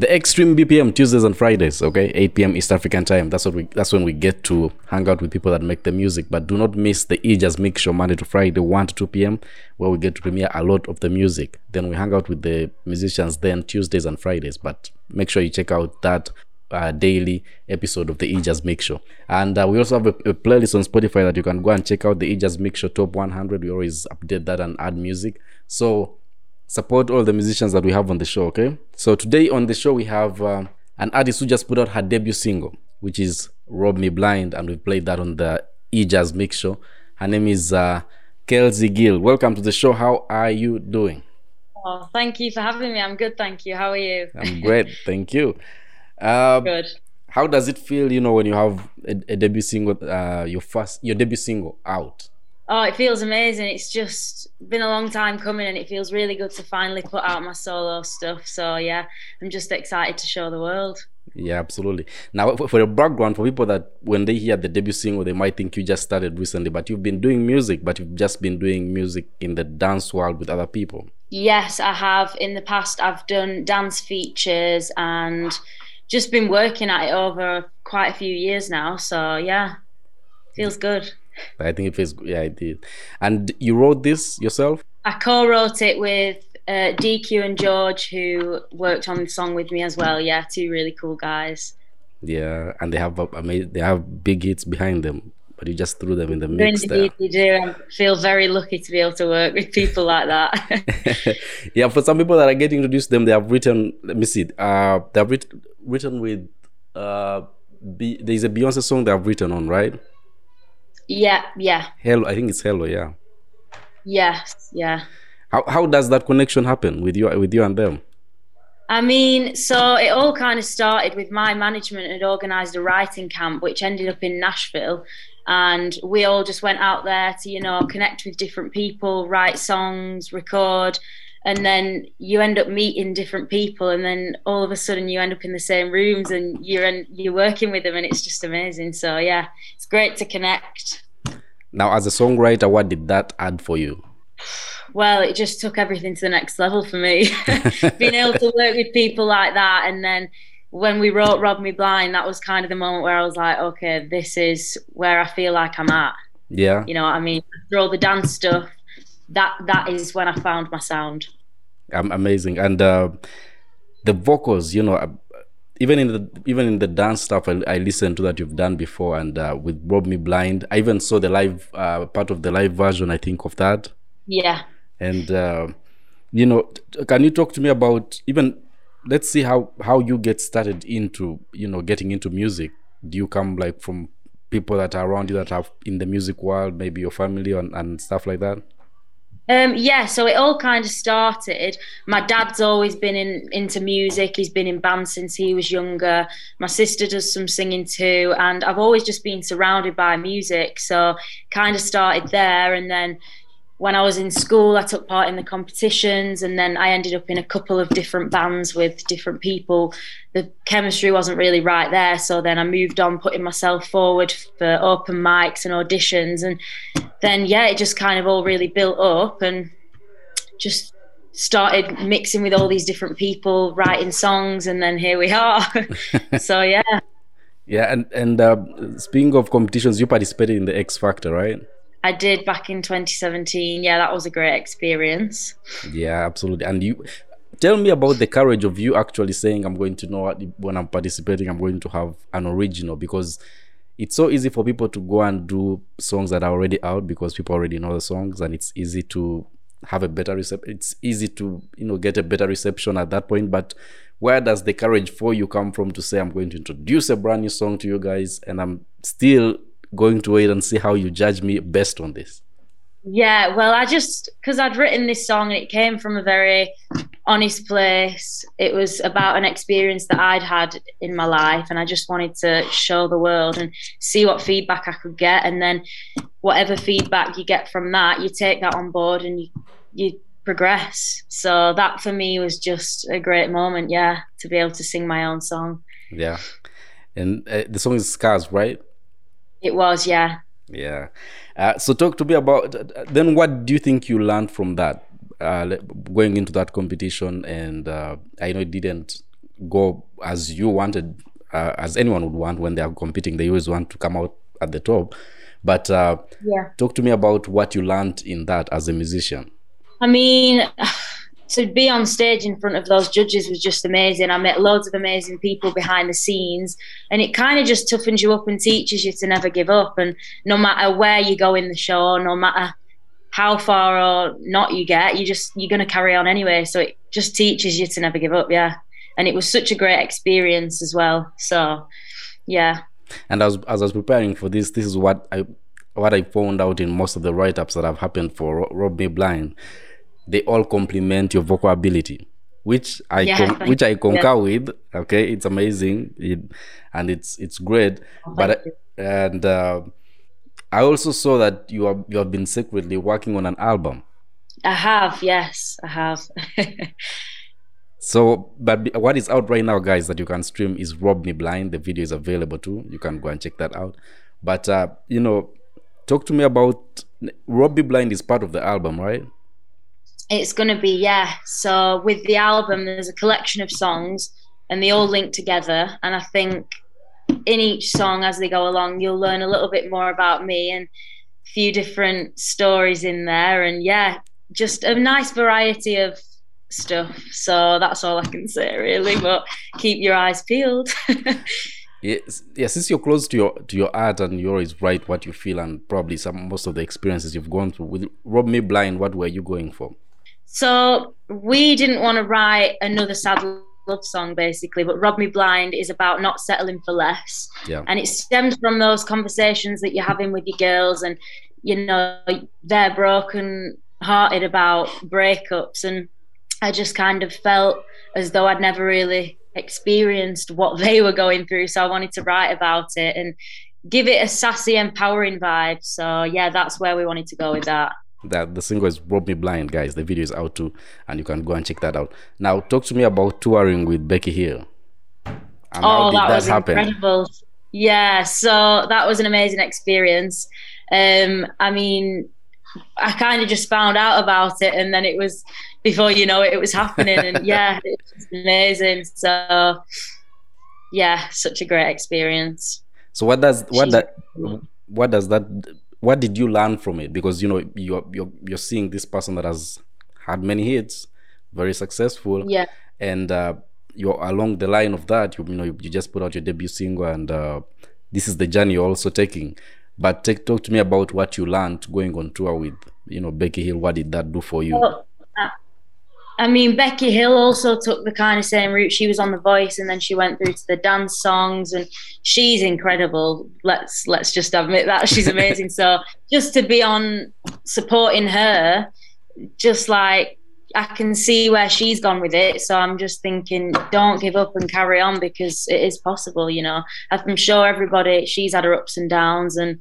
the extreme BPM Tuesdays and Fridays, okay, 8 p.m. East African time. That's what we. That's when we get to hang out with people that make the music. But do not miss the E Jazz Mix Show Monday to Friday, 1 to 2 p.m., where we get to premiere a lot of the music. Then we hang out with the musicians then Tuesdays and Fridays. But make sure you check out that uh, daily episode of the E Jazz Mix Show. And uh, we also have a, a, playlist on Spotify that you can go and check out the E Jazz Mix Show Top 100. We always update that and add music. So support all the musicians that we have on the show, okay? So today on the show, we have uh, an artist who just put out her debut single, which is Rob Me Blind, and we played that on the E Jazz Mix Show. Her name is uh, Kelsey Gill. Welcome to the show. How are you doing? Oh, thank you for having me. I'm good, thank you. How are you? I'm great, thank you. Uh, good. How does it feel, you know, when you have a, a debut single, uh, your first, your debut single out? Oh, it feels amazing. It's just been a long time coming and it feels really good to finally put out my solo stuff. So, yeah, I'm just excited to show the world. Yeah, absolutely. Now, for, a background, for people that when they hear the debut single, they might think you just started recently, but you've been doing music, but you've just been doing music in the dance world with other people. Yes, I have. In the past, I've done dance features and just been working at it over quite a few years now. So, yeah, feels good. I think it feels yeah, I did. And you wrote this yourself? I co-wrote it with uh, DQ and George, who worked on the song with me as well. Yeah, two really cool guys. Yeah, and they have amazing, they have big hits behind them, but you just threw them in the mix. Indeed, you do. I feel very lucky to be able to work with people like that. yeah, for some people that are getting introduced to them, they have written. Let me see. Uh, they have written, written with. Uh, B, there's a Beyonce song they have written on, right? Yeah, yeah. Hello, I think it's hello, yeah. Yes, yeah. How how does that connection happen with you with you and them? I mean, so it all kind of started with my management had organised a writing camp, which ended up in Nashville, and we all just went out there to you know connect with different people, write songs, record, and then you end up meeting different people and then all of a sudden you end up in the same rooms and you're in, you're working with them and it's just amazing. So yeah it's great to connect. Now as a songwriter what did that add for you? Well it just took everything to the next level for me. Being able to work with people like that and then when we wrote rob me blind that was kind of the moment where i was like okay this is where i feel like i'm at. Yeah. You know what i mean? After all the dance stuff that that is when I found my sound. Um, amazing, and uh, the vocals, you know, uh, even in the even in the dance stuff, I, I listened to that you've done before, and uh, with Rob Me Blind, I even saw the live uh, part of the live version. I think of that. Yeah. And uh, you know, can you talk to me about even? Let's see how how you get started into you know getting into music. Do you come like from people that are around you that are in the music world, maybe your family and, and stuff like that? Um, yeah, so it all kind of started. My dad's always been in into music. He's been in bands since he was younger. My sister does some singing too, and I've always just been surrounded by music. So kind of started there, and then when I was in school, I took part in the competitions, and then I ended up in a couple of different bands with different people. The chemistry wasn't really right there, so then I moved on, putting myself forward for open mics and auditions, and then yeah, it just kind of all really built up, and just started mixing with all these different people, writing songs, and then here we are. so yeah. Yeah, and and uh, speaking of competitions, you participated in the X Factor, right? I did back in 2017. Yeah, that was a great experience. Yeah, absolutely. And you tell me about the courage of you actually saying, I'm going to know when I'm participating, I'm going to have an original because it's so easy for people to go and do songs that are already out because people already know the songs and it's easy to have a better reception. It's easy to, you know, get a better reception at that point. But where does the courage for you come from to say, I'm going to introduce a brand new song to you guys and I'm still going to wait and see how you judge me based on this? Yeah, well, I just because I'd written this song and it came from a very honest place. It was about an experience that I'd had in my life, and I just wanted to show the world and see what feedback I could get. And then, whatever feedback you get from that, you take that on board and you you progress. So that for me was just a great moment. Yeah, to be able to sing my own song. Yeah, and uh, the song is Scars, right? It was, yeah. Yeah. Uh, so talk to me about then. What do you think you learned from that? Uh, going into that competition, and uh, I know it didn't go as you wanted, uh, as anyone would want when they are competing. They always want to come out at the top. But uh, yeah, talk to me about what you learned in that as a musician. I mean, to be on stage in front of those judges was just amazing. I met loads of amazing people behind the scenes, and it kind of just toughens you up and teaches you to never give up. And no matter where you go in the show, no matter how far or not you get, you just you're gonna carry on anyway. So it just teaches you to never give up. Yeah, and it was such a great experience as well. So, yeah. And as as I was preparing for this, this is what I what I found out in most of the write ups that have happened for Rob Me Blind they all complement your vocal ability which I yeah, con- which I concur yeah. with. Okay, it's amazing, it, and it's it's great. Oh, but and uh, I also saw that you are you have been secretly working on an album. I have, yes, I have. so, but what is out right now, guys, that you can stream is Rob Me Blind. The video is available too. You can go and check that out. But uh, you know, talk to me about Rob Me Blind is part of the album, right? It's going to be, yeah. So with the album, there's a collection of songs and they all link together. And I think in each song, as they go along, you'll learn a little bit more about me and a few different stories in there. And yeah, just a nice variety of stuff. So that's all I can say, really. But keep your eyes peeled. yes, yeah, since you're close to your to your art and you always write what you feel and probably some most of the experiences you've gone through with Rob Me Blind, what were you going for? So we didn't want to write another sad love song basically, but Rob Me Blind is about not settling for less. Yeah. And it stems from those conversations that you're having with your girls and you know they're broken hearted about breakups and I just kind of felt as though I'd never really experienced what they were going through. So I wanted to write about it and give it a sassy, empowering vibe. So yeah, that's where we wanted to go with that that the single is Rob Me Blind, guys. The video is out too, and you can go and check that out. Now, talk to me about touring with Becky Hill. And oh, that, that, was happen? incredible. Yeah, so that was an amazing experience. Um, I mean, I kind of just found out about it, and then it was before you know it, it was happening, and yeah, it was amazing. So, yeah, such a great experience. So, what does what She's that what does that what did you learn from it? Because you know you're you're you're seeing this person that has had many hits, very successful, yeah, and uh, you're along the line of that. You, you know you, you just put out your debut single, and uh, this is the journey you're also taking. But take, talk to me about what you learned going on tour with you know Becky Hill. What did that do for you? Well, uh, I mean, Becky Hill also took the kind of same route. She was on The Voice, and then she went through to the dance songs, and she's incredible. Let's let's just admit that she's amazing. so just to be on supporting her, just like I can see where she's gone with it. So I'm just thinking, don't give up and carry on because it is possible. You know, I'm sure everybody she's had her ups and downs, and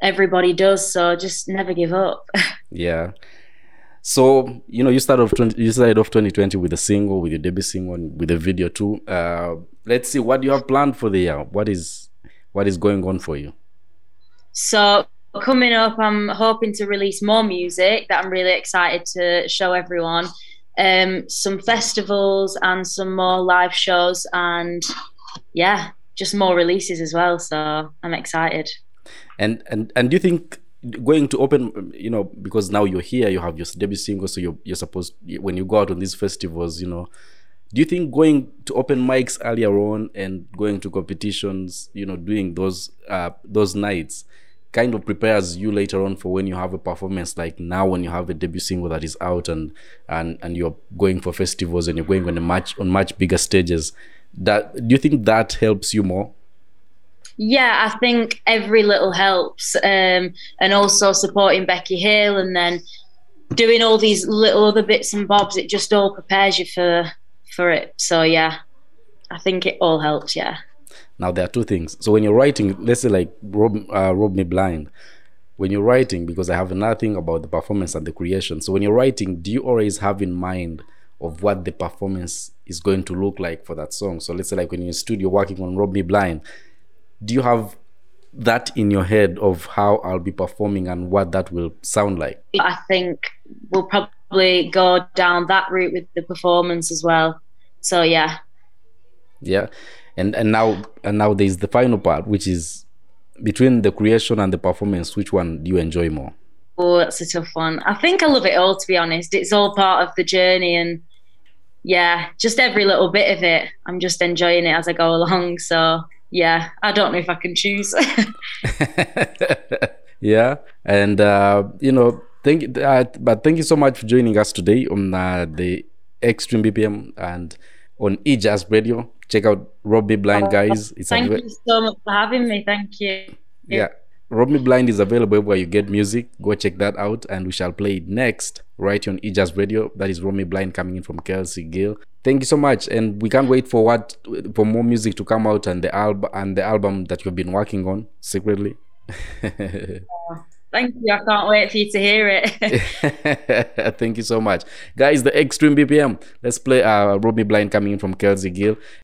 everybody does. So just never give up. yeah. So you know, you started off 20, you started off 2020 with a single, with your debut single, with a video too. Uh, let's see what you have planned for the year. What is what is going on for you? So coming up, I'm hoping to release more music that I'm really excited to show everyone. Um, some festivals and some more live shows, and yeah, just more releases as well. So I'm excited. And and and do you think going to open you know because now you're here you have your debut single so you're, you're supposed when you go out on these festivals you know do you think going to open mics earlier on and going to competitions you know doing those uh those nights kind of prepares you later on for when you have a performance like now when you have a debut single that is out and and and you're going for festivals and you're going on a much on much bigger stages? That do you think that helps you more yeah, I think every little helps, um, and also supporting Becky Hill, and then doing all these little other bits and bobs. It just all prepares you for for it. So yeah, I think it all helps. Yeah. Now there are two things. So when you're writing, let's say like Rob, uh, Rob Me Blind, when you're writing, because I have another thing about the performance and the creation. So when you're writing, do you always have in mind of what the performance is going to look like for that song? So let's say like when you're in studio working on Rob Me Blind, do you have that in your head of how I'll be performing and what that will sound like? I think we'll probably go down that route with the performance as well. So yeah. yeah and and now and now there's the final part which is between the creation and the performance which one do you enjoy more oh that's a tough one i think i love it all to be honest it's all part of the journey and yeah just every little bit of it i'm just enjoying it as i go along so yeah i don't know if i can choose yeah and uh you know thank uh, but thank you so much for joining us today on uh, the extreme bpm and on eJazz Radio. Check out Rob Me Blind, guys. It's Thank you so much for having me. Thank you. Yeah. Rob Me Blind is available where you get music. Go check that out, and we shall play it next right here on eJazz Radio. That is Rob Me Blind coming in from Kelsey Gill. Thank you so much, and we can't wait for what for more music to come out and the album and the album that you've been working on secretly. Thank you. I can't wait for you to hear it. Thank you so much. Guys, the Extreme BPM. Let's play uh Rob Me Blind coming in from Kelsey Gill.